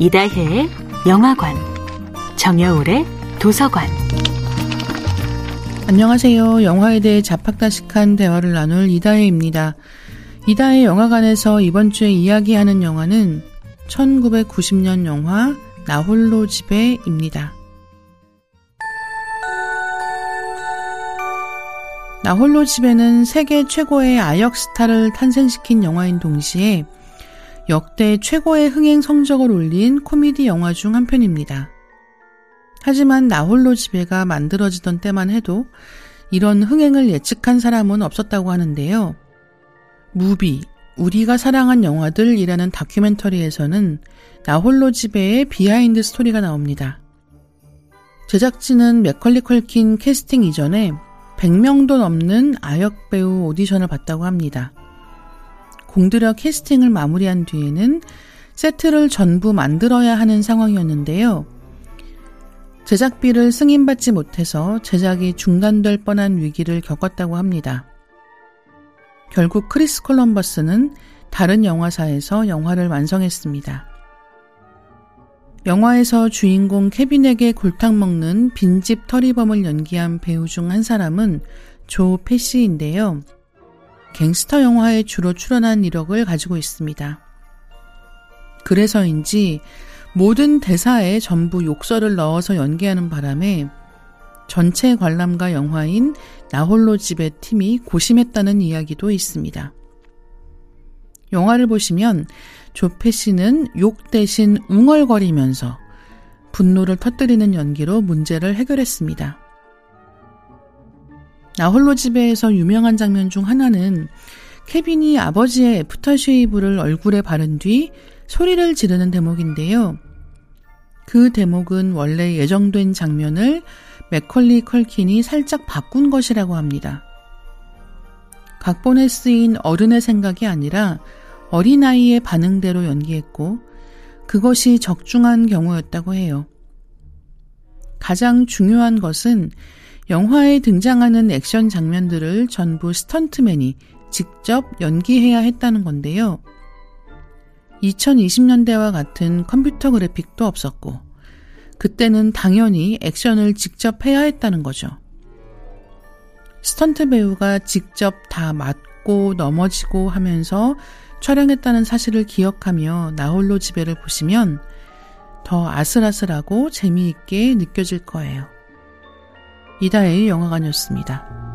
이다혜의 영화관, 정여울의 도서관. 안녕하세요. 영화에 대해 자팍다식한 대화를 나눌 이다혜입니다. 이다혜 영화관에서 이번 주에 이야기하는 영화는 1990년 영화 나 홀로 집에입니다. 나 홀로 집에는 세계 최고의 아역 스타를 탄생시킨 영화인 동시에 역대 최고의 흥행 성적을 올린 코미디 영화 중 한 편입니다. 하지만 나 홀로 집에가 만들어지던 때만 해도 이런 흥행을 예측한 사람은 없었다고 하는데요. 무비, 우리가 사랑한 영화들이라는 다큐멘터리에서는 나 홀로 집에의 비하인드 스토리가 나옵니다. 제작진은 맥컬리 컬킨 캐스팅 이전에 100명도 넘는 아역 배우 오디션을 봤다고 합니다. 공들여 캐스팅을 마무리한 뒤에는 세트를 전부 만들어야 하는 상황이었는데요. 제작비를 승인받지 못해서 제작이 중단될 뻔한 위기를 겪었다고 합니다. 결국 크리스 콜럼버스는 다른 영화사에서 영화를 완성했습니다. 영화에서 주인공 케빈에게 골탕 먹는 빈집 터리범을 연기한 배우 중 한 사람은 조 패시인데요. 갱스터 영화에 주로 출연한 이력을 가지고 있습니다. 그래서인지 모든 대사에 전부 욕설을 넣어서 연기하는 바람에 전체 관람가 영화인 나홀로 집의 팀이 고심했다는 이야기도 있습니다. 영화를 보시면 조페 씨는 욕 대신 웅얼거리면서 분노를 터뜨리는 연기로 문제를 해결했습니다. 나 홀로 집에서 유명한 장면 중 하나는 케빈이 아버지의 aftershave를 얼굴에 바른 뒤 소리를 지르는 대목인데요. 그 대목은 원래 예정된 장면을 맥컬리 컬킨이 살짝 바꾼 것이라고 합니다. 각본에 쓰인 어른의 생각이 아니라 어린아이의 반응대로 연기했고 그것이 적중한 경우였다고 해요. 가장 중요한 것은 영화에 등장하는 액션 장면들을 전부 스턴트맨이 직접 연기해야 했다는 건데요. 2020년대와 같은 컴퓨터 그래픽도 없었고, 그때는 당연히 액션을 직접 해야 했다는 거죠. 스턴트 배우가 직접 다 맞고 넘어지고 하면서 촬영했다는 사실을 기억하며 나홀로 집에를 보시면 더 아슬아슬하고 재미있게 느껴질 거예요. 이다혜의 영화관이었습니다.